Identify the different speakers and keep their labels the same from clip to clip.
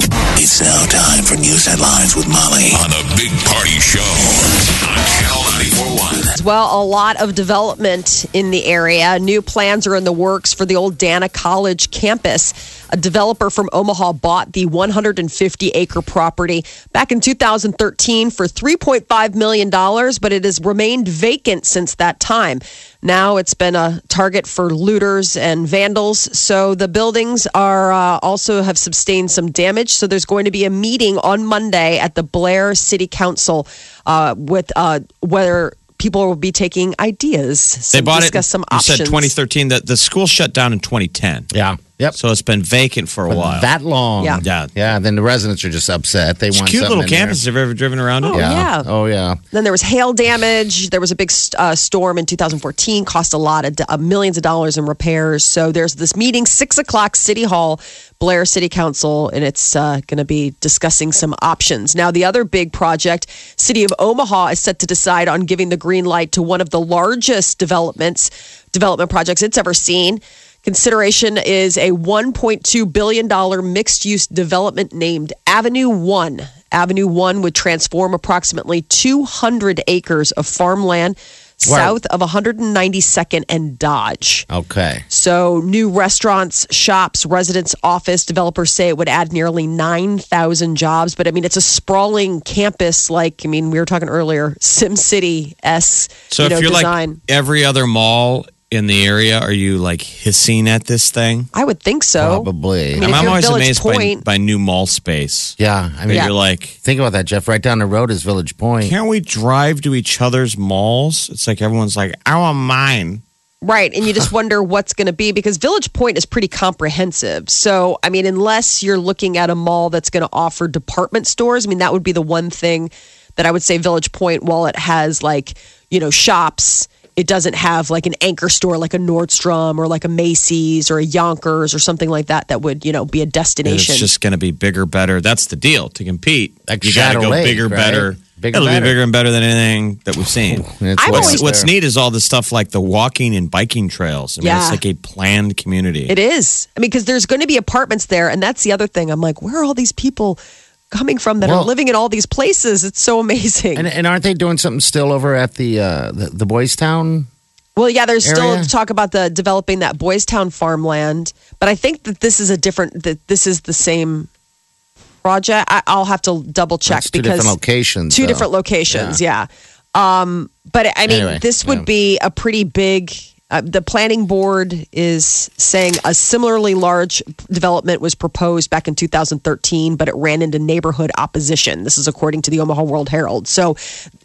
Speaker 1: It's now time for news headlines with Molly on the Big Party Show on Channel 941.
Speaker 2: As well, a lot of development in the area. New plans are in the works for the old Dana College campus. A developer from Omaha bought the 150 acre property back in 2013 for $3.5 million, but it has remained vacant since that time. Now it's been a target for looters and vandals. So the buildings are uh, also have sustained some damage. So there's going to be a meeting on Monday at the Blair City Council uh, with uh, whether people will be taking ideas.
Speaker 3: They bought
Speaker 2: discuss
Speaker 3: it.
Speaker 2: some
Speaker 3: you
Speaker 2: options.
Speaker 3: said 2013. That the school shut down in 2010.
Speaker 4: Yeah. Yep.
Speaker 3: So it's been vacant for a while.
Speaker 4: that long.
Speaker 2: Yeah.
Speaker 3: Yeah.
Speaker 4: Yeah. Then the residents are just upset. They
Speaker 3: it's a
Speaker 4: want
Speaker 3: cute
Speaker 4: something
Speaker 3: little
Speaker 4: in there.
Speaker 3: campus. Have you ever driven around it?
Speaker 2: Oh, yeah.
Speaker 4: Oh yeah.
Speaker 2: Then there was hail damage. There was a big uh, storm in 2014, cost a lot of uh, millions of dollars in repairs. So there's this meeting, six o'clock, City Hall, Blair City Council, and it's uh, going to be discussing some options. Now, the other big project, City of Omaha is set to decide on giving the green light to one of the largest developments, development projects it's ever seen. Consideration is a $1.2 billion mixed use development named Avenue One. Avenue One would transform approximately 200 acres of farmland south of 192nd and Dodge.
Speaker 4: Okay.
Speaker 2: So, new restaurants, shops, residents' office, developers say it would add nearly 9,000 jobs. But I mean, it's a sprawling campus like, I mean, we were talking earlier, SimCity S.
Speaker 3: So
Speaker 2: you
Speaker 3: if you're
Speaker 2: design.
Speaker 3: like every other mall in the area, are you like hissing at this thing?
Speaker 2: I would think so.
Speaker 4: Probably.
Speaker 2: I mean,
Speaker 3: I'm,
Speaker 2: if
Speaker 3: I'm
Speaker 2: you're
Speaker 3: always
Speaker 2: Village
Speaker 3: amazed by,
Speaker 2: Point-
Speaker 3: by new mall space.
Speaker 4: yeah. I mean,
Speaker 3: That You're like,
Speaker 4: think about that, Jeff. Right down the road is Village Point.
Speaker 3: can't we drive to each other's malls? It's like everyone's like, I want mine.
Speaker 2: Right. And you just wonder what's going to be because Village Point is pretty comprehensive. So, I mean, unless you're looking at a mall that's going to offer department stores, I mean, that would be the one thing that I would say Village Point, while it has like, you know, shops, it doesn't have like an anchor store like a Nordstrom or like a Macy's or a Younkers or something like that that would, you know, be a
Speaker 3: And
Speaker 2: destination.
Speaker 3: It's just going to be bigger, better. That's the deal to compete.
Speaker 4: Like
Speaker 3: you got to go
Speaker 4: Lake,
Speaker 3: bigger,
Speaker 4: right?
Speaker 3: better.
Speaker 4: Bigger,
Speaker 3: It'll
Speaker 4: better.
Speaker 3: be bigger and better than anything that we've seen.
Speaker 4: It's
Speaker 2: I've
Speaker 4: what's
Speaker 2: always-
Speaker 3: What's neat is all the stuff like the walking and biking trails. I mean,
Speaker 2: Yeah.
Speaker 3: it's like a planned community.
Speaker 2: It is. I mean, because there's going to be apartments there, and that's the other thing. I'm like, where are all these people coming from that are living in all these places? It's so amazing.
Speaker 4: And, and aren't they doing something still over at the uh, the, the Boys Town?
Speaker 2: well, yeah, there's still talk about the developing that Boys Town farmland, but I think that this is a different. That this is the same project. I, I'll have to double check
Speaker 4: That's two
Speaker 2: because
Speaker 4: different locations.
Speaker 2: two
Speaker 4: though.
Speaker 2: different locations. Yeah. Um, but I mean,
Speaker 4: Anyway,
Speaker 2: this would
Speaker 4: yeah.
Speaker 2: be a pretty big. Uh, the planning board is saying a similarly large development was proposed back in 2013, but it ran into neighborhood opposition. This is according to the Omaha World Herald. So,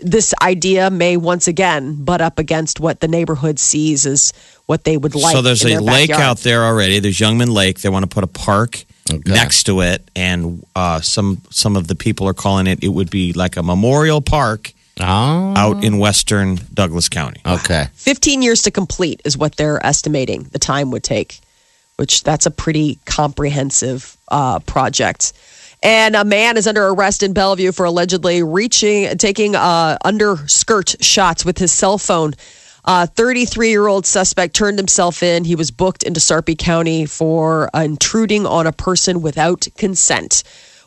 Speaker 2: this idea may once again butt up against what the neighborhood sees as what they would like.
Speaker 3: so there's
Speaker 2: in
Speaker 3: a
Speaker 2: their
Speaker 3: lake
Speaker 2: backyard.
Speaker 3: out there already. There's Youngman Lake. They want to put a park
Speaker 4: Okay.
Speaker 3: next to it, and uh, some some of the people are calling it. It would be like a memorial park
Speaker 4: Oh,
Speaker 3: out in western Douglas County.
Speaker 4: okay.
Speaker 2: 15 years to complete is what they're estimating the time would take, which that's a pretty comprehensive uh, project. And a man is under arrest in Bellevue for allegedly reaching, taking uh, underskirt shots with his cell phone. 33 year old suspect turned himself in. He was booked into Sarpy County for intruding on a person without consent.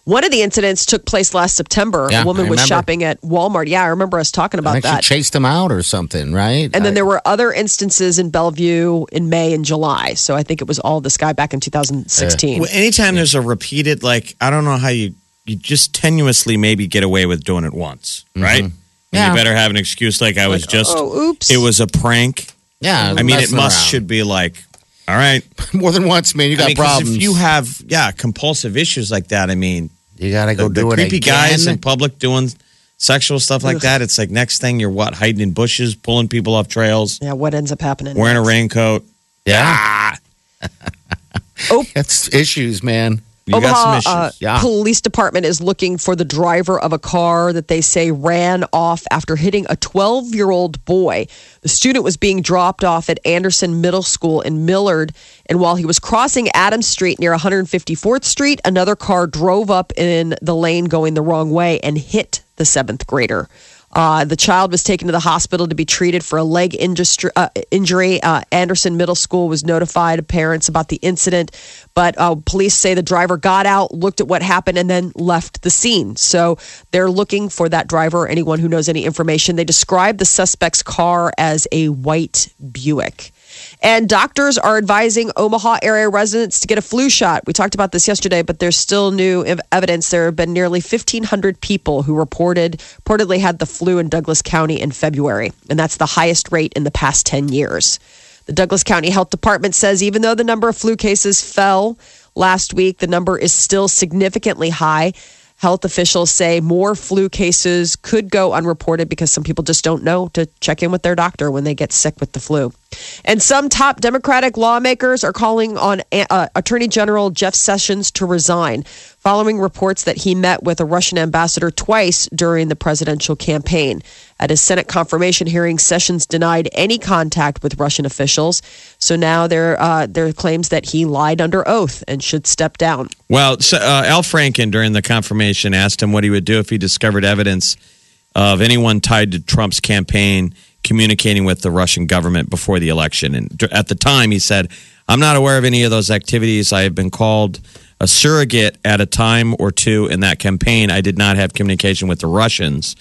Speaker 2: One of the incidents took place last September.
Speaker 4: Yeah,
Speaker 2: a woman
Speaker 4: I
Speaker 2: was
Speaker 4: remember.
Speaker 2: shopping at Walmart. Yeah, I remember us talking
Speaker 4: I
Speaker 2: about
Speaker 4: think
Speaker 2: that.
Speaker 4: she chased him out or something, right?
Speaker 2: And then there were other instances in Bellevue in May and July. So I think it was all this guy back in 2016.
Speaker 3: Well, anytime there's a repeated, like I don't know how you you just tenuously maybe get away with doing it once, mm-hmm. right? And
Speaker 4: Yeah.
Speaker 3: you better have an excuse like I was just.
Speaker 2: oh, oops.
Speaker 3: It was a prank.
Speaker 4: yeah.
Speaker 3: I mean, it must
Speaker 4: around.
Speaker 3: should be like, all right.
Speaker 4: more than once, man. You got
Speaker 3: I mean, 'cause
Speaker 4: problems.
Speaker 3: if you have yeah compulsive issues like that, I mean,
Speaker 4: you got to go
Speaker 3: the
Speaker 4: do it
Speaker 3: creepy
Speaker 4: again.
Speaker 3: guys in public doing sexual stuff like that. It's like next thing you're what hiding in bushes, pulling people off trails,
Speaker 2: yeah, what ends up happening?
Speaker 3: wearing a raincoat.
Speaker 4: yeah,
Speaker 3: Ah,
Speaker 2: Oh,
Speaker 4: that's issues, man.
Speaker 3: You issues.
Speaker 2: uh,
Speaker 4: Yeah.
Speaker 2: police department is looking for the driver of a car that they say ran off after hitting a 12 year old boy. The student was being dropped off at Anderson Middle School in Millard, and while he was crossing Adams Street near 154th Street, another car drove up in the lane going the wrong way and hit the seventh grader. Uh, the child was taken to the hospital to be treated for a leg industry, uh, injury. Uh, Anderson Middle School was notified of parents about the incident, but uh, police say the driver got out, looked at what happened, and then left the scene. So they're looking for that driver anyone who knows any information. They described the suspect's car as a white Buick. And doctors are advising Omaha area residents to get a flu shot. We talked about this yesterday, but there's still new evidence. There have been nearly 1,500 people who reported reportedly had the flu in Douglas County in February, and that's the highest rate in the past 10 years. The Douglas County Health Department says even though the number of flu cases fell last week, the number is still significantly high. Health officials say more flu cases could go unreported because some people just don't know to check in with their doctor when they get sick with the flu. And some top Democratic lawmakers are calling on uh, Attorney General Jeff Sessions to resign following reports that he met with a Russian ambassador twice during the presidential campaign. At his Senate confirmation hearing, Sessions denied any contact with Russian officials. So now there, uh, there are claims that he lied under oath and should step down.
Speaker 3: Well, so, uh, Al Franken during the confirmation asked him what he would do if he discovered evidence of anyone tied to Trump's campaign communicating with the Russian government before the election. And at the time, he said, "I'm not aware of any of those activities. I have been called a surrogate at a time or two in that campaign. I did not have communication with the Russians."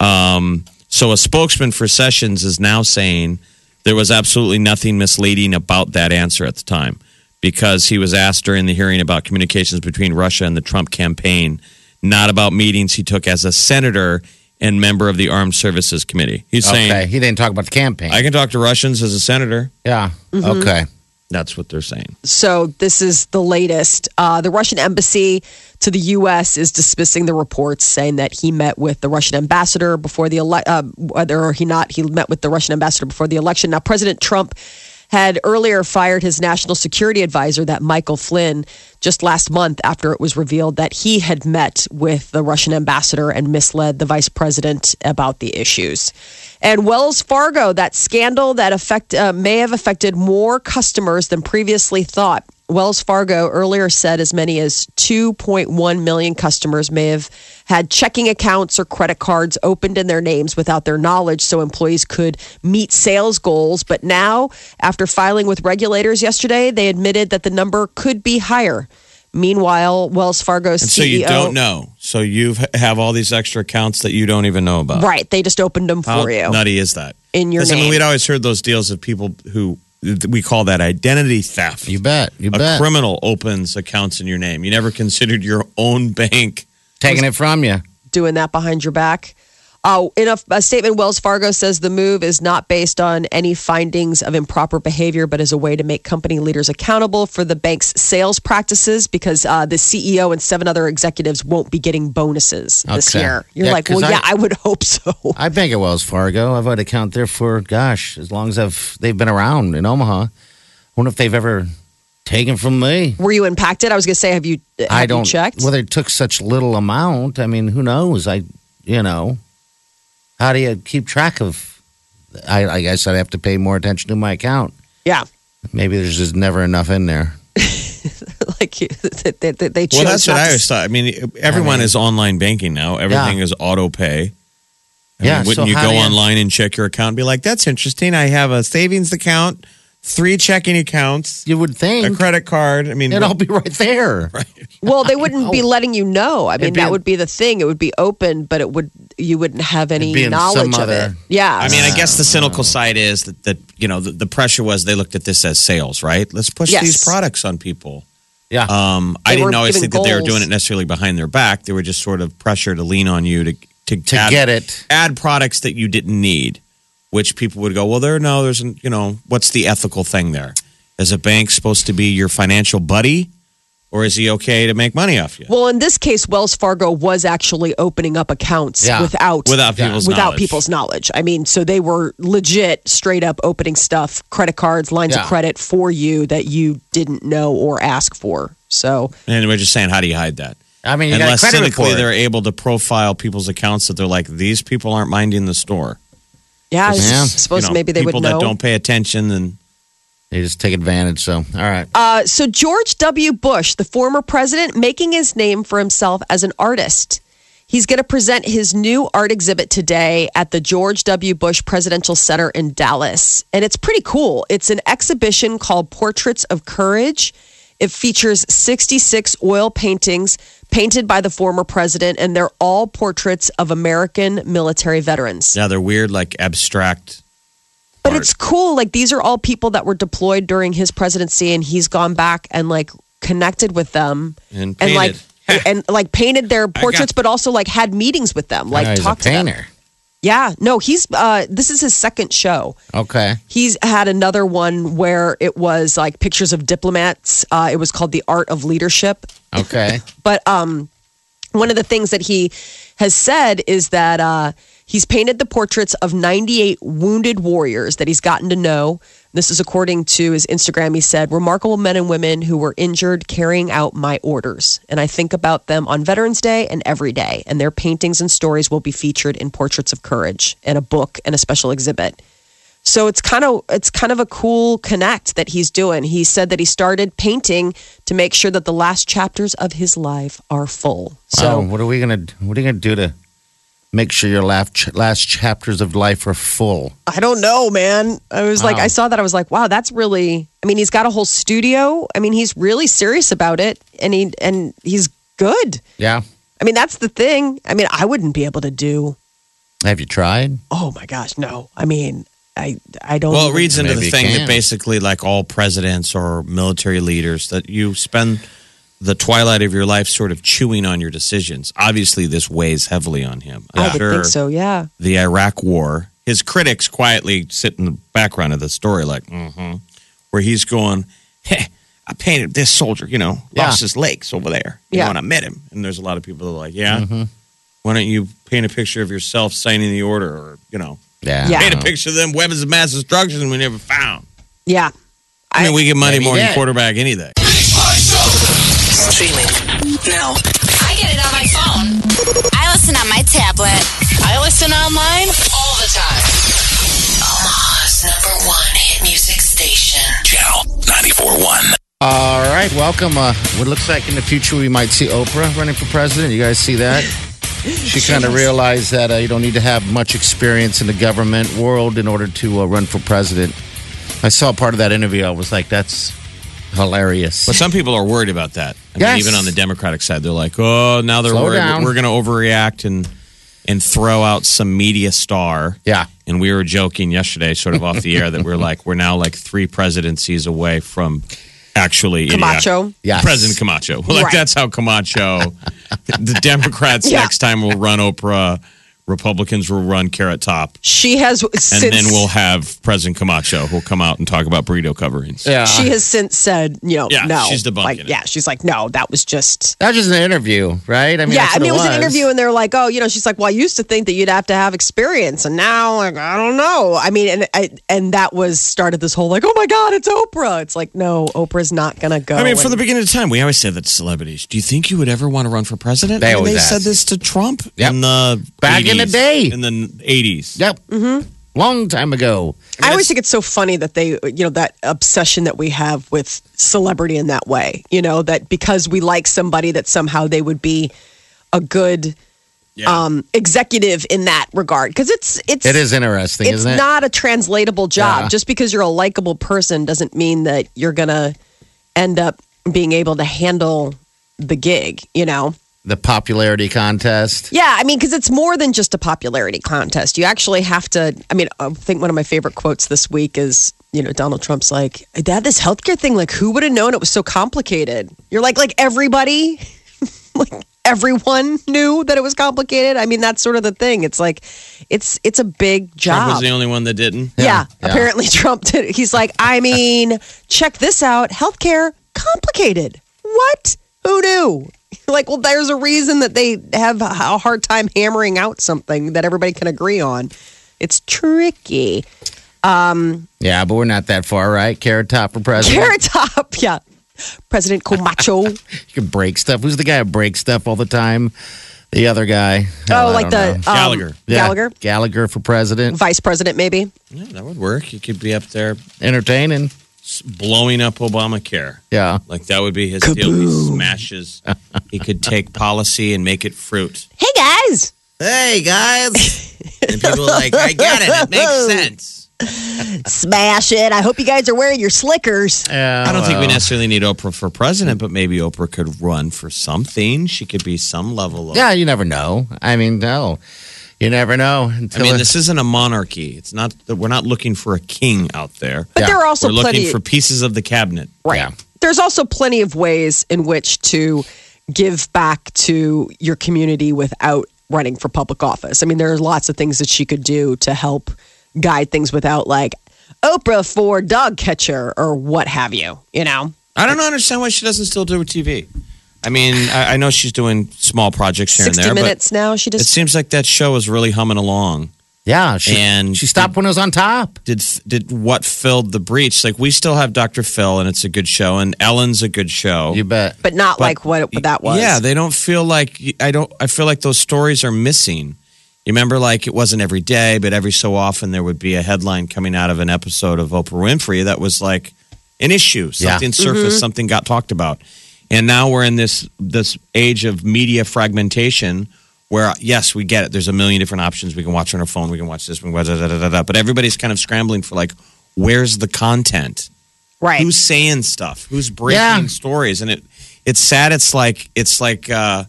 Speaker 3: Um, so a spokesman for Sessions is now saying there was absolutely nothing misleading about that answer at the time because he was asked during the hearing about communications between Russia and the Trump campaign, not about meetings he took as a senator and member of the Armed Services Committee. He's
Speaker 4: Okay.
Speaker 3: saying,
Speaker 4: He didn't talk about the campaign.
Speaker 3: I can talk to Russians as a senator.
Speaker 4: yeah.
Speaker 2: Mm-hmm.
Speaker 4: Okay.
Speaker 3: That's what they're saying.
Speaker 2: So this is the latest. Uh, the Russian embassy to the U.S. is dismissing the reports, saying that he met with the Russian ambassador before the ele- uh, whether or he not he met with the Russian ambassador before the election. Now, President Trump had earlier fired his national security advisor, that Michael Flynn, just last month after it was revealed that he had met with the Russian ambassador and misled the vice president about the issues. And Wells Fargo, that scandal that affect uh, may have affected more customers than previously thought. Wells Fargo earlier said as many as 2.1 million customers may have had checking accounts or credit cards opened in their names without their knowledge so employees could meet sales goals. But now, after filing with regulators yesterday, they admitted that the number could be higher. Meanwhile, Wells Fargo's
Speaker 3: And
Speaker 2: CEO.
Speaker 3: so you don't know. So you have all these extra accounts that you don't even know about.
Speaker 2: Right. They just opened them
Speaker 3: How
Speaker 2: for you.
Speaker 3: nutty is that?
Speaker 2: In your
Speaker 3: mean,
Speaker 2: name.
Speaker 3: we'd always heard those deals of people who we call that identity theft.
Speaker 4: You bet. You bet
Speaker 3: a
Speaker 4: bet.
Speaker 3: criminal opens accounts in your name. You never considered your own bank.
Speaker 4: Taking it from you.
Speaker 2: doing that behind your back. Uh, in a, a statement, Wells Fargo says the move is not based on any findings of improper behavior, but is a way to make company leaders accountable for the bank's sales practices because uh, the CEO and seven other executives won't be getting bonuses this
Speaker 4: Okay.
Speaker 2: year. You're
Speaker 4: Yeah,
Speaker 2: like, well,
Speaker 4: I-
Speaker 2: yeah, I would hope so.
Speaker 4: I bank at Wells Fargo. I've had an account there for gosh, as long as I've they've been around in Omaha. I wonder if they've ever taken from me.
Speaker 2: Were you impacted? I was going to say, have you, have
Speaker 4: I don't
Speaker 2: checked?
Speaker 4: Well, they took such little amount. I mean, who knows? I, you know, how do you keep track of? I, I guess I'd have to pay more attention to my account.
Speaker 2: yeah.
Speaker 4: Maybe there's just never enough in there.
Speaker 2: like you- they, they, they chose
Speaker 3: Well, that's what
Speaker 2: not
Speaker 3: I
Speaker 2: to-
Speaker 3: always thought. I mean, everyone is online banking now. Everything
Speaker 4: Yeah.
Speaker 3: is auto pay. I
Speaker 4: Yeah,
Speaker 3: mean, wouldn't you go
Speaker 4: you-
Speaker 3: online and check your account and be like, that's interesting. I have a savings account, three checking accounts,
Speaker 4: You would think.
Speaker 3: a
Speaker 4: think
Speaker 3: credit card. I mean,
Speaker 4: it'd all be right there.
Speaker 2: Well, they wouldn't be letting you know. I mean,
Speaker 4: be
Speaker 2: that
Speaker 4: in-
Speaker 2: would be the thing. It would be open, but it would you wouldn't have any
Speaker 4: It'd be in
Speaker 2: knowledge
Speaker 4: some
Speaker 2: of it.
Speaker 4: other-
Speaker 2: Yeah.
Speaker 3: I mean, I guess the cynical side is that, that you know the, the pressure was they looked at this as sales, right? Let's push
Speaker 2: Yes.
Speaker 3: these products on people.
Speaker 4: Yeah.
Speaker 3: Um, I
Speaker 2: They
Speaker 3: didn't
Speaker 2: weren't
Speaker 3: always
Speaker 2: giving
Speaker 3: think that they were
Speaker 2: goals.
Speaker 3: doing it necessarily behind their back. They were just sort of pressure to lean on you to to,
Speaker 4: to
Speaker 3: add,
Speaker 4: get it.
Speaker 3: add products that you didn't need, which people would go, well, there no, there's an, you know, what's the ethical thing there? Is a bank supposed to be your financial buddy? or is he okay to make money off you?
Speaker 2: Well, in this case, Wells Fargo was actually opening up accounts
Speaker 4: Yeah.
Speaker 2: without
Speaker 3: Without people's
Speaker 2: without
Speaker 3: knowledge.
Speaker 2: people's knowledge. I mean, so they were legit, straight up opening stuff, credit cards, lines
Speaker 4: Yeah.
Speaker 2: of credit for you that you didn't know or ask for. So
Speaker 3: And we're just saying, how do you hide that?
Speaker 4: I mean, you got a
Speaker 3: Unless
Speaker 4: credit
Speaker 3: cynically
Speaker 4: report.
Speaker 3: they're able to profile people's accounts that they're like, these people aren't minding the store.
Speaker 2: Yeah, I
Speaker 4: Yeah.
Speaker 2: suppose
Speaker 3: You know,
Speaker 2: maybe they
Speaker 3: people
Speaker 2: would know.
Speaker 3: People that don't pay attention and
Speaker 4: They just take advantage. So, all right.
Speaker 2: Uh, so George W. Bush, the former president, making his name for himself as an artist. He's going to present his new art exhibit today at the George W. Bush Presidential Center in Dallas. And it's pretty cool. It's an exhibition called Portraits of Courage. It features 66 oil paintings painted by the former president, and they're all portraits of American military veterans.
Speaker 3: yeah, they're weird, like abstract.
Speaker 2: But
Speaker 3: art.
Speaker 2: it's cool. Like these are all people that were deployed during his presidency, and he's gone back and like connected with them
Speaker 3: And
Speaker 2: and like and like painted their portraits, but also like had meetings with them, like talked to them. Yeah, no, he's uh this is his second show.
Speaker 4: Okay.
Speaker 2: He's had another one where it was like pictures of diplomats. Uh, it was called The Art of Leadership.
Speaker 4: Okay.
Speaker 2: But um, one of the things that he has said is that uh, he's painted the portraits of 98 wounded warriors that he's gotten to know. This is according to his Instagram. He said, Remarkable men and women who were injured carrying out my orders. And I think about them on Veterans Day and every day. And their paintings and stories will be featured in Portraits of Courage and a book and a special exhibit. So it's kind of it's kind of a cool connect that he's doing. He said that he started painting to make sure that the last chapters of his life are full.
Speaker 4: So,
Speaker 2: So
Speaker 4: what are we gonna What are you gonna do to make sure your last last chapters of life are full?
Speaker 2: I don't know, man. I was like, I saw that. I was like, wow, that's really. I mean, he's got a whole studio. I mean, he's really serious about it, and he and he's good.
Speaker 4: Yeah.
Speaker 2: I mean, that's the thing. I mean, I wouldn't be able to do.
Speaker 4: Have you tried?
Speaker 2: Oh my gosh, no. I mean, I I don't.
Speaker 3: Well, it reads into the thing
Speaker 4: can.
Speaker 3: that basically, like all presidents or military leaders, that you spend the twilight of your life sort of chewing on your decisions. Obviously, this weighs heavily on him.
Speaker 2: I
Speaker 3: I'm
Speaker 2: would
Speaker 3: sure
Speaker 2: think so. Yeah.
Speaker 3: the Iraq War, his critics quietly sit in the background of the story, like, mm-hmm, where he's going, hey, I painted this soldier, you know,
Speaker 4: Yeah.
Speaker 3: lost his legs over there. You
Speaker 2: Yeah.
Speaker 3: know, and I met him. And there's a lot of people that are like, yeah, why don't you paint a picture of yourself signing the order or, you know,
Speaker 4: Yeah.
Speaker 2: Yeah.
Speaker 3: paint a picture of them weapons of mass destruction we never found.
Speaker 2: Yeah.
Speaker 3: I, mean, we get money more than
Speaker 4: did.
Speaker 3: quarterback any day.
Speaker 5: Streaming now.
Speaker 6: I get it on my phone. I listen on my tablet
Speaker 5: I listen online.
Speaker 6: all the time.
Speaker 5: Omaha's number one hit music station.
Speaker 1: Channel 94.1.
Speaker 4: All right. Welcome. Uh, what looks like in the future we might see Oprah running for president. You guys see that? She kind of realized that uh, you don't need to have much experience in the government world in order to uh, run for president. I saw part of that interview. I was like, that's hilarious.
Speaker 3: But some people are worried about that. I
Speaker 4: Yes.
Speaker 3: mean, even on the Democratic side, they're like, oh, now they're
Speaker 4: Slow
Speaker 3: worried
Speaker 4: down.
Speaker 3: we're going to overreact and and throw out some media star.
Speaker 4: Yeah.
Speaker 3: And we were joking yesterday, sort of off the air, that we're like, we're now like three presidencies away from actually uh,
Speaker 2: Camacho.
Speaker 4: Yes.
Speaker 3: President Camacho. Like
Speaker 2: Right.
Speaker 3: that's how Camacho. the Democrats
Speaker 2: Yeah.
Speaker 3: next time will run Oprah. Republicans will run Carrot Top,
Speaker 2: She has
Speaker 3: and
Speaker 2: since
Speaker 3: then we'll have President Camacho who'll come out and talk about burrito coverings.
Speaker 4: Yeah.
Speaker 2: she has since said, you know,
Speaker 3: Yeah,
Speaker 2: no.
Speaker 3: she's debunking
Speaker 2: like,
Speaker 3: it.
Speaker 2: Yeah, she's like, no, that was just.
Speaker 4: that was just an interview, right? I mean,
Speaker 2: yeah, I mean, it was, an interview, and they're like, "Oh, you know," she's like, "Well, I used to think that you'd have to have experience, and now, like, I don't know." I mean, and I, and that was started this whole like, "Oh my God, it's Oprah." It's like, no, Oprah's not gonna go.
Speaker 3: I mean, from the beginning of time, we always said that to celebrities. Do you think you would ever want to run for president?
Speaker 4: They
Speaker 3: I mean,
Speaker 4: always
Speaker 3: they
Speaker 4: ask.
Speaker 3: said this to Trump
Speaker 4: Yep.
Speaker 3: in the
Speaker 4: Back in the
Speaker 3: 80s,
Speaker 4: day.
Speaker 3: in the eighties.
Speaker 4: Yep. Mm-hmm. Long time ago.
Speaker 2: I always think it's so funny that they, you know, that obsession that we have with celebrity in that way. You know, that because we like somebody, that somehow they would be a good um, executive in that regard. Because it's it's
Speaker 4: It is interesting,
Speaker 2: it's
Speaker 4: isn't it?
Speaker 2: not a translatable job.
Speaker 4: Yeah.
Speaker 2: Just because you're a likable person doesn't mean that you're gonna end up being able to handle the gig. You know.
Speaker 4: The popularity contest.
Speaker 2: Yeah, I mean, because it's more than just a popularity contest. You actually have to. I mean, I think one of my favorite quotes this week is, you know, Donald Trump's like, "They had this healthcare thing. Like, who would have known it was so complicated?" You're like, like everybody, like everyone knew that it was complicated. I mean, that's sort of the thing. It's like, it's it's a big job.
Speaker 3: Trump was the only one that didn't.
Speaker 2: yeah,
Speaker 4: Yeah, yeah.
Speaker 2: apparently Trump did. He's like, I mean, check this out. Healthcare complicated. what? Who knew? Like, well, there's a reason that they have a hard time hammering out something that everybody can agree on. It's tricky.
Speaker 4: Yeah, but we're not that far, right? Carrot Top for president.
Speaker 2: Carrot Top, yeah. President Camacho.
Speaker 4: You can break stuff. Who's the guy who breaks stuff all the time? The other guy.
Speaker 2: Oh,
Speaker 4: I
Speaker 2: like the um,
Speaker 3: Gallagher.
Speaker 4: Yeah,
Speaker 2: Gallagher,
Speaker 4: Gallagher for president.
Speaker 2: vice president, maybe.
Speaker 3: Yeah, that would work. You could be up there
Speaker 4: Entertaining.
Speaker 3: S- blowing up Obamacare.
Speaker 4: Yeah.
Speaker 3: Like that would be his deal. He smashes. he could take policy and make it fruit.
Speaker 2: Hey guys,
Speaker 4: Hey, guys.
Speaker 3: And people are like, I get it. It makes sense.
Speaker 2: smash it! I hope you guys are wearing your slickers.
Speaker 4: Yeah,
Speaker 3: I don't think we necessarily need Oprah for president, but maybe Oprah could run for something. She could be some level of.
Speaker 4: Yeah, you never know. I mean, no. You never know.
Speaker 3: I mean, this isn't a monarchy. It's not that we're not looking for a king out there.
Speaker 2: But
Speaker 4: Yeah.
Speaker 2: there are also
Speaker 3: we're looking
Speaker 2: plenty.
Speaker 3: for pieces of the cabinet.
Speaker 2: right.
Speaker 4: Yeah.
Speaker 2: There's also plenty of ways in which to give back to your community without running for public office. I mean, there are lots of things that she could do to help guide things without like Oprah for dog catcher or what have you. You know.
Speaker 3: I don't understand why she doesn't still do TV. I mean, I, I know she's doing small projects here and
Speaker 2: 60
Speaker 3: there,
Speaker 2: minutes now. She
Speaker 3: but it seems like that show is really humming along.
Speaker 4: yeah, she,
Speaker 3: And-
Speaker 4: she stopped when it was on top.
Speaker 3: Did did what filled the breach? Like we still have Dr. Phil, and it's a good show, and Ellen's a good show.
Speaker 4: You bet.
Speaker 2: but not
Speaker 3: But-
Speaker 2: like what, what that was.
Speaker 3: Yeah, they don't feel like I don't. I feel like those stories are missing. You remember, like it wasn't every day, but every so often there would be a headline coming out of an episode of Oprah Winfrey that was like an issue.
Speaker 4: Yeah.
Speaker 3: Something surfaced, mm-hmm. something got talked about, and now we're in this this age of media fragmentation. Where yes, we get it. There's a million different options. We can watch on our phone. We can watch this. We can watch da, da, da, da, da. But everybody's kind of scrambling for like, where's the content?
Speaker 2: right.
Speaker 3: who's saying stuff who's breaking
Speaker 4: Yeah.
Speaker 3: stories and it it's sad it's like it's like uh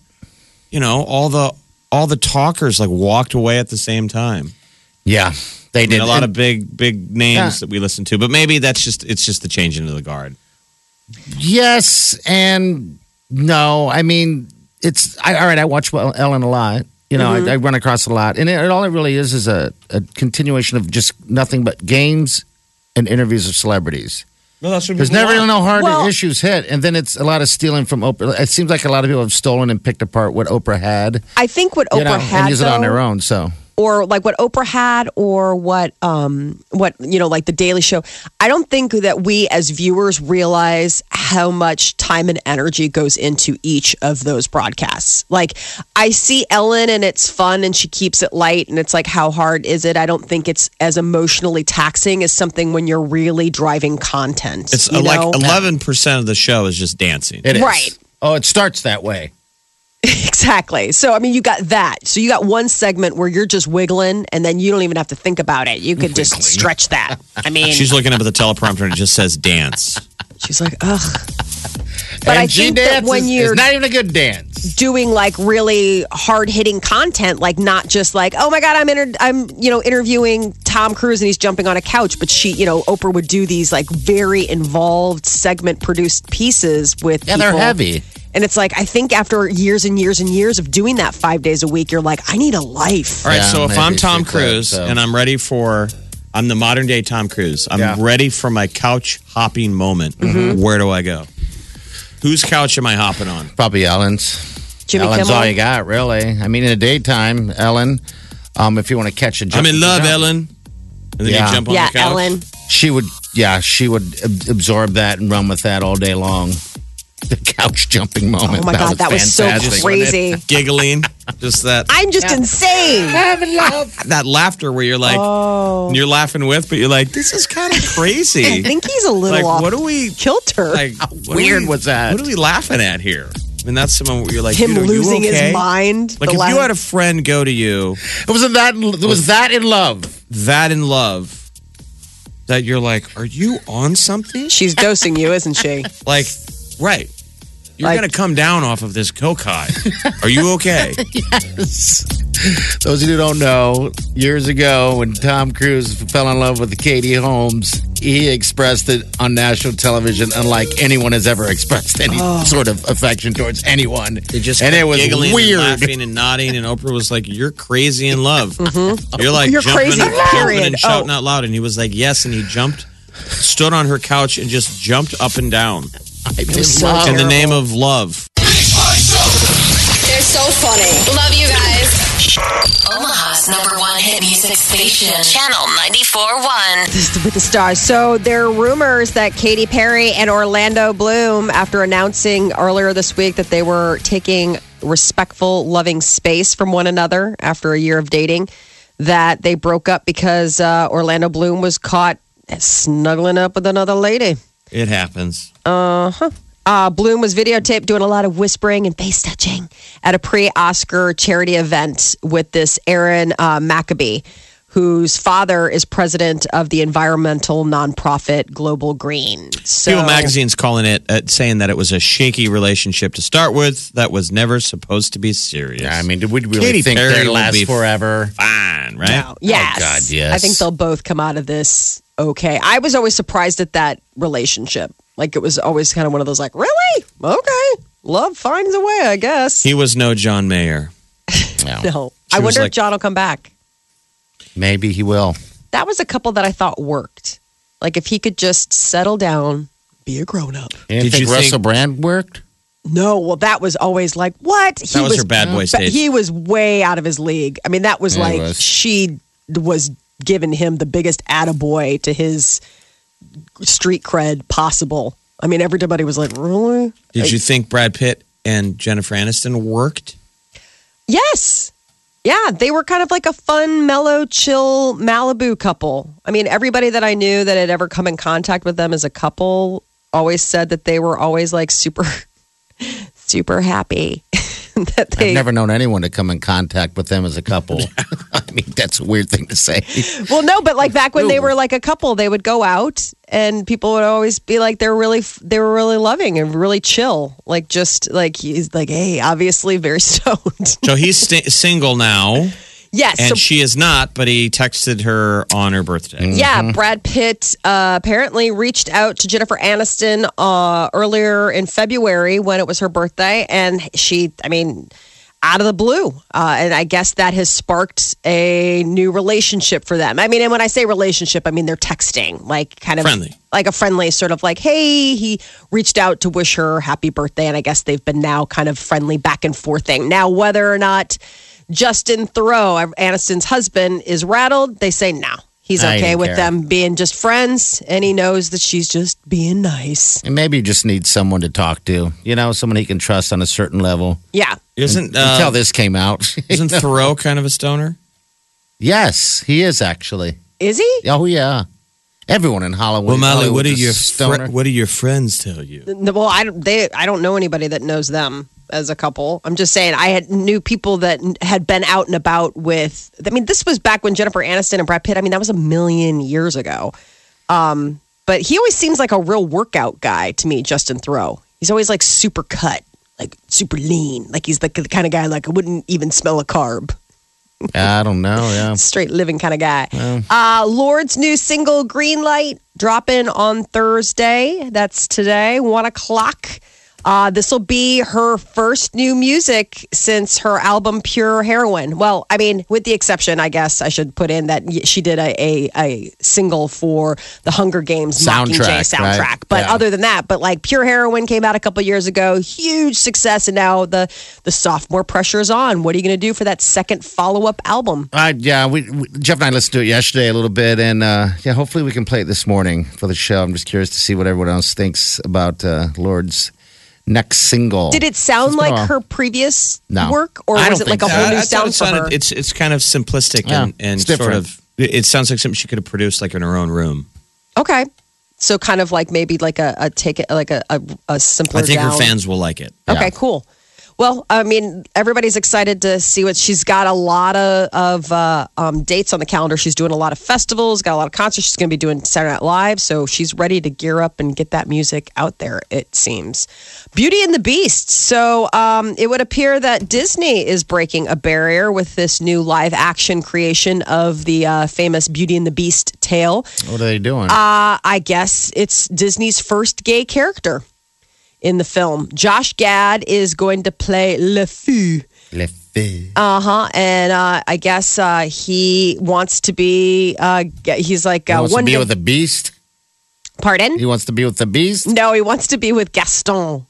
Speaker 3: you know all the all the talkers like walked away at the same time
Speaker 4: Yeah, they
Speaker 3: I
Speaker 4: did
Speaker 3: a lot
Speaker 4: And-
Speaker 3: of big big names
Speaker 4: Yeah.
Speaker 3: that we listen to but maybe that's just it's just the changing of the guard
Speaker 4: Yes and no. I mean, it's I, all right. I watch Ellen a lot. You know, I, mm-hmm. I run across a lot, and it, all it really is is a, a continuation of just nothing but games and interviews of celebrities.
Speaker 3: no that's
Speaker 4: There's never really no hard
Speaker 2: Well-
Speaker 4: issues hit, and then it's a lot of stealing from Oprah. It seems like a lot of people have stolen and picked apart what Oprah had,
Speaker 2: I think what
Speaker 4: you
Speaker 2: Oprah
Speaker 4: know,
Speaker 2: had
Speaker 4: and use it on their own. So
Speaker 2: or like what Oprah had or what um what you know like the Daily Show. I don't think that we as viewers realize how much time and energy goes into each of those broadcasts. Like I see Ellen and it's fun and she keeps it light and it's like how hard is it? I don't think it's as emotionally taxing as something when you're really driving content.
Speaker 3: it's
Speaker 2: you
Speaker 3: uh, like
Speaker 2: know?
Speaker 3: 11% of the show is just dancing
Speaker 4: it is
Speaker 2: Right.
Speaker 4: Oh, it starts that way.
Speaker 2: Exactly. So I mean, you got that. So you got one segment where you're just wiggling, and then you don't even have to think about it. You could just stretch that. I mean,
Speaker 3: she's looking up at the teleprompter and it just says dance
Speaker 2: she's like, ugh. But
Speaker 4: and
Speaker 2: I
Speaker 4: she
Speaker 2: think that
Speaker 4: dances.
Speaker 2: when you're
Speaker 4: it's not even a good dance.
Speaker 2: doing like really hard hitting content, like not just like, oh my god, I'm inter- I'm you know interviewing Tom Cruise and he's jumping on a couch, but she, you know, Oprah would do these like very involved segment produced pieces with
Speaker 4: Yeah, they're
Speaker 2: people.
Speaker 4: heavy.
Speaker 2: And it's like I think after years and years and years of doing that five days a week, you're like, I need a life.
Speaker 3: All right,
Speaker 4: Yeah,
Speaker 3: so if
Speaker 4: maybe
Speaker 3: I'm
Speaker 4: she
Speaker 3: Tom
Speaker 4: could,
Speaker 3: Cruise
Speaker 4: so.
Speaker 3: and I'm ready for, I'm the modern day Tom Cruise. I'm
Speaker 4: Yeah.
Speaker 3: ready for my couch hopping moment.
Speaker 2: Mm-hmm.
Speaker 3: Where do I go? Whose couch am I hopping on?
Speaker 4: Probably Ellen's.
Speaker 2: Jimmy
Speaker 4: Ellen's
Speaker 2: Kimmel.
Speaker 4: all you got, really. I mean, in the daytime, Ellen. Um, if you want to catch a jump,
Speaker 3: I'm in love,
Speaker 4: jump,
Speaker 3: Ellen. And then
Speaker 4: Yeah.
Speaker 3: you jump on
Speaker 2: yeah,
Speaker 3: the couch.
Speaker 2: Ellen.
Speaker 4: She would, yeah, she would ab- absorb that and run with that all day long. The couch jumping moment.
Speaker 2: Oh my god, that was so crazy.
Speaker 3: Giggling. Just that
Speaker 2: I'm just insane.
Speaker 3: that laughter where you're like,
Speaker 2: Oh.
Speaker 3: you're laughing with, but you're like, this is kind of crazy.
Speaker 2: I think he's a little
Speaker 3: like,
Speaker 2: off
Speaker 3: what do we,
Speaker 2: kilter.
Speaker 3: like, what are
Speaker 4: weird
Speaker 3: we-
Speaker 4: was that?
Speaker 3: What are we laughing at here? I mean, that's someone where you're like,
Speaker 2: Him
Speaker 3: dude, you
Speaker 2: losing
Speaker 3: okay?
Speaker 2: his mind.
Speaker 3: Like, if
Speaker 2: last-
Speaker 3: you had a friend go to you,
Speaker 4: It was that. It was that in love.
Speaker 3: that in love, that you're like, are you on something?
Speaker 2: She's dosing you, isn't she?
Speaker 3: Like, right. You're
Speaker 2: Like-
Speaker 3: going to come down off of this coke high. Are you okay? Yes.
Speaker 4: Those of you who don't know, years ago when Tom Cruise fell in love with Katie Holmes, he expressed it on national television, unlike anyone has ever expressed any
Speaker 2: Oh.
Speaker 4: sort of affection towards anyone.
Speaker 3: They just
Speaker 4: and it was
Speaker 3: giggling
Speaker 4: weird.
Speaker 3: and laughing and nodding, and Oprah was like, "You're crazy in love. You're like
Speaker 2: Mm-hmm. You're
Speaker 3: jumping,
Speaker 2: crazy,
Speaker 3: jumping
Speaker 2: period.
Speaker 3: and shouting
Speaker 2: Oh.
Speaker 3: out loud." And he was like, "Yes," and he jumped, stood on her couch, and just jumped up and down.
Speaker 4: Love.
Speaker 3: in the name of love.
Speaker 6: They're so funny. Love you guys.
Speaker 5: Omaha's number one hit music station. Channel 94.1.
Speaker 2: with the stars. So there are rumors that Katy Perry and Orlando Bloom, after announcing earlier this week that they were taking respectful, loving space from one another after a year of dating, that they broke up because uh, Orlando Bloom was caught snuggling up with another lady.
Speaker 3: It happens.
Speaker 2: Uh, huh. Bloom was videotaped doing a lot of whispering and face touching at a pre Oscar charity event with this Aaron uh, Maccabee, whose father is president of the environmental nonprofit Global Green. So,
Speaker 3: People magazine's calling it, uh, saying that it was a shaky relationship to start with that was never supposed to be serious.
Speaker 4: Yeah, I mean, did we really
Speaker 3: Katy
Speaker 4: think
Speaker 3: Perry
Speaker 4: they'd
Speaker 3: will
Speaker 4: last forever?
Speaker 3: fine, right?
Speaker 2: yes.
Speaker 4: Oh, God, yes.
Speaker 2: I think they'll both come out of this okay. I was always surprised at that relationship. Like it was always kind of one of those, like, really? Okay. Love finds a way, I guess.
Speaker 3: He was no John Mayer.
Speaker 4: No.
Speaker 2: no. I wonder
Speaker 3: like-
Speaker 2: if John will come back.
Speaker 4: Maybe he will.
Speaker 2: that was a couple that I thought worked. Like if he could just settle down, be a grown up.
Speaker 4: You
Speaker 3: Did
Speaker 4: think
Speaker 3: you think-
Speaker 4: Russell Brand worked?
Speaker 2: No, well, that was always like what he
Speaker 3: That was her bad boy stage.
Speaker 2: He was way out of his league. I mean, that was
Speaker 4: Yeah, he
Speaker 2: like
Speaker 4: was.
Speaker 2: she was giving him the biggest attaboy to his street cred possible. I mean, everybody was like, really?
Speaker 3: Did you think Brad Pitt and Jennifer Aniston worked?
Speaker 2: Yes. Yeah, they were kind of like a fun, mellow, chill Malibu couple. I mean, everybody that I knew that had ever come in contact with them as a couple always said that they were always like super, super happy. that they
Speaker 4: I've never known anyone to come in contact with them as a couple. I mean, that's a weird thing to say.
Speaker 2: well, no, but like back when they were like a couple, they would go out and people would always be like they're really they were really loving and really chill. Like just like he's like, hey, obviously very stoned.
Speaker 3: So he's st- single now,
Speaker 2: yes,
Speaker 3: and
Speaker 2: so
Speaker 3: she is not, but he texted her on her birthday.
Speaker 2: Yeah, Brad Pitt uh, apparently reached out to Jennifer Aniston uh, earlier in February when it was her birthday, and she, I mean, out of the blue, uh, and I guess that has sparked a new relationship for them. I mean, and when I say relationship, I mean they're texting, like kind of
Speaker 3: Friendly.
Speaker 2: like a friendly sort of like, hey, he reached out to wish her happy birthday, and I guess they've been now kind of friendly back and forth thing. Now, whether or not Justin Theroux, Aniston's husband, is rattled, they say no. He's
Speaker 4: I
Speaker 2: okay with
Speaker 4: care.
Speaker 2: them being just friends, and he knows that she's just being nice.
Speaker 4: And maybe you just need someone to talk to, you know, someone he can trust on a certain level.
Speaker 2: Yeah.
Speaker 3: Isn't
Speaker 4: Until
Speaker 3: uh,
Speaker 4: this came out.
Speaker 3: isn't Theroux kind of a stoner?
Speaker 4: yes, he is actually.
Speaker 2: Is he?
Speaker 4: Oh, yeah. Everyone in Hollywood.
Speaker 3: Well, Molly, what do your
Speaker 4: stoner.
Speaker 3: fri- what do your friends tell you?
Speaker 2: Well, I don't. They. I don't know anybody that knows them as a couple. I'm just saying. I had knew people that had been out and about with. I mean, this was back when Jennifer Aniston and Brad Pitt. I mean, that was a million years ago. Um, but he always seems like a real workout guy to me, Justin Theroux. He's always like super cut, like super lean. Like he's the, the kind of guy like wouldn't even smell a carb.
Speaker 4: I don't know. Yeah.
Speaker 2: straight living kind of guy. Uh, Lorde's new single "Green Light" dropping on Thursday. That's today, one o'clock. Uh, this will be her first new music since her album Pure Heroin. Well, I mean, with the exception, I guess I should put in that she did a, a, a single for the Hunger Games
Speaker 4: Soundtrack,
Speaker 2: soundtrack.
Speaker 4: right?
Speaker 2: But
Speaker 4: Yeah.
Speaker 2: other than that, but like Pure Heroin came out a couple years ago, huge success, and now the the sophomore pressure is on. What are you going to do for that second follow up album?
Speaker 4: Uh, yeah, we, we Jeff and I listened to it yesterday a little bit, and uh, yeah, hopefully we can play it this morning for the show. I'm just curious to see what everyone else thinks about uh, Lorde's next single.
Speaker 2: Did it sound
Speaker 4: It's a
Speaker 2: like
Speaker 4: while.
Speaker 2: her previous
Speaker 4: No.
Speaker 2: work, or
Speaker 4: I
Speaker 2: was it like a whole
Speaker 4: so.
Speaker 2: new
Speaker 3: I
Speaker 2: sound
Speaker 3: it
Speaker 2: for
Speaker 3: sounded-
Speaker 2: her?
Speaker 3: It's it's kind of simplistic
Speaker 4: Yeah,
Speaker 3: and, and sort of. It it sounds like something she could have produced like in her own room.
Speaker 2: Okay, so kind of like maybe like a, a take it like a a, a simpler.
Speaker 3: I think
Speaker 2: down.
Speaker 3: her fans will like it.
Speaker 2: Okay,
Speaker 4: Yeah.
Speaker 2: cool. Well, I mean, everybody's excited to see what she's got. A lot of, of uh, um, dates on the calendar. She's doing a lot of festivals, got a lot of concerts. She's going to be doing Saturday Night Live, so she's ready to gear up and get that music out there. It seems. Beauty and the Beast. So um, it would appear that Disney is breaking a barrier with this new live action creation of the uh, famous Beauty and the Beast tale.
Speaker 4: What are they doing?
Speaker 2: Uh, I guess it's Disney's first gay character in the film. Josh Gad is going to play Le Fou.
Speaker 4: Le Feu.
Speaker 2: Uh huh. And uh, I guess uh, he wants to be. Uh, he's like
Speaker 4: He
Speaker 2: uh,
Speaker 4: wants
Speaker 2: one
Speaker 4: to be with the beast.
Speaker 2: Pardon?
Speaker 4: He wants to be with the beast.
Speaker 2: No, he wants to be with Gaston.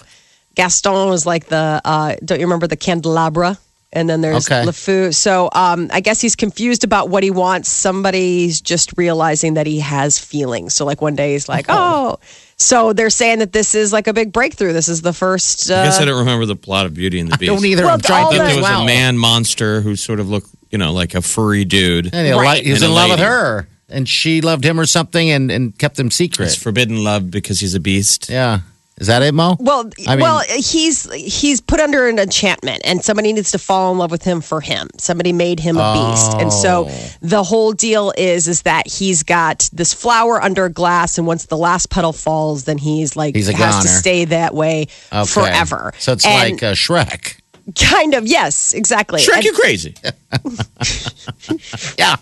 Speaker 2: Gaston was like the uh, don't you remember the candelabra? And then there's
Speaker 4: Okay.
Speaker 2: LeFou. So um, I guess he's confused about what he wants. Somebody's just realizing that he has feelings. So like one day he's like, oh. So they're saying that this is like a big breakthrough. This is the first. Uh,
Speaker 3: I guess I don't remember the plot of Beauty and the Beast.
Speaker 4: Don't either.
Speaker 2: Well,
Speaker 4: I'm trying
Speaker 2: all
Speaker 4: to think
Speaker 3: there was
Speaker 4: as
Speaker 3: a man monster who sort of looked, you know, like a furry dude.
Speaker 4: And he,
Speaker 2: Right.
Speaker 4: he was
Speaker 3: And
Speaker 4: in
Speaker 3: a
Speaker 4: love with her, and she loved him or something, and, and kept him secret.
Speaker 3: It's forbidden love because he's a beast.
Speaker 4: yeah, is that it, Mo?
Speaker 2: Well,
Speaker 4: I mean-
Speaker 2: well, he's he's put under an enchantment, and somebody needs to fall in love with him for him. Somebody made him a beast, and so
Speaker 4: Oh.
Speaker 2: the whole deal is is that he's got this flower under glass, and once the last petal falls, then he's like
Speaker 4: He's a
Speaker 2: has to stay that way
Speaker 4: Okay.
Speaker 2: forever.
Speaker 4: So it's
Speaker 2: And
Speaker 4: like uh, Shrek.
Speaker 2: kind of yes, exactly.
Speaker 3: Shrek,
Speaker 2: And-
Speaker 3: you crazy.
Speaker 4: Yeah.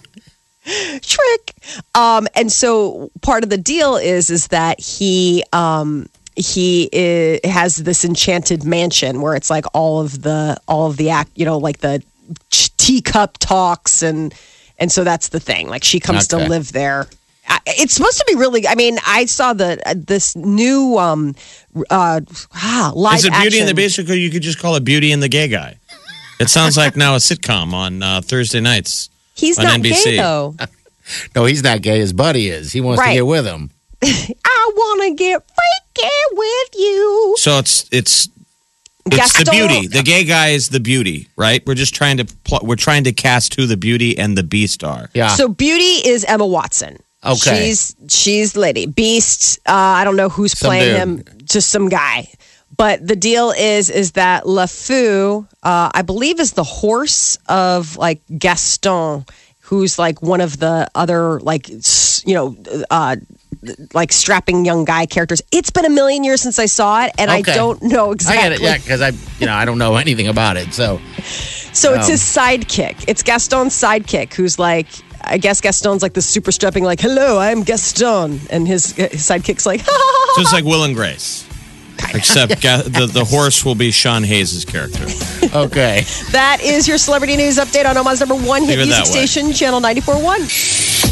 Speaker 2: trick. Um, and so part of the deal is is that he um, he i has this enchanted mansion where it's like all of the all of the act, you know, like the teacup talks and and so that's the thing. Like she comes
Speaker 4: Okay.
Speaker 2: to live there. It's supposed to be really. I mean, I saw the uh, this new um, uh, ah, live
Speaker 3: Is it Beauty and the
Speaker 2: action-
Speaker 3: Beast? Or you could just call it Beauty and the Gay Guy. It sounds like now a sitcom on uh, Thursday nights.
Speaker 2: He's
Speaker 3: on
Speaker 2: not
Speaker 3: NBC.
Speaker 2: gay though.
Speaker 4: No, he's not gay. His buddy is. He wants
Speaker 2: Right.
Speaker 4: to get with him.
Speaker 2: I want to get freaky with you.
Speaker 3: So it's it's it's the beauty. The gay guy is the beauty, right? We're just trying to pl- we're trying to cast who the beauty and the beast are.
Speaker 4: Yeah.
Speaker 2: So Beauty is Emma Watson.
Speaker 4: Okay.
Speaker 2: She's she's lady. Beast, uh, I don't know who's
Speaker 4: Some
Speaker 2: playing
Speaker 4: dude.
Speaker 2: him, just some guy. But the deal is is that LeFou, uh, I believe is the horse of like Gaston, who's like one of the other like you know uh like strapping young guy characters. It's been a million years since I saw it, and
Speaker 4: Okay.
Speaker 2: I don't know exactly.
Speaker 4: I get it. Yeah, because I, you know, I don't know anything about it. So
Speaker 2: So it's
Speaker 4: Um,
Speaker 2: his sidekick. It's Gaston's sidekick who's like, I guess Gaston's like the super strapping, like, hello, I'm Gaston. And his, his sidekick's like,
Speaker 3: So it's like Will and Grace. Except ga- the, the horse will be Sean Hayes' character.
Speaker 4: okay.
Speaker 2: that is your celebrity news update on Omaha's number one hit music station, Channel 94.1.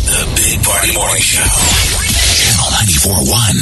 Speaker 1: The Big Party Morning Show. Channel 94.1.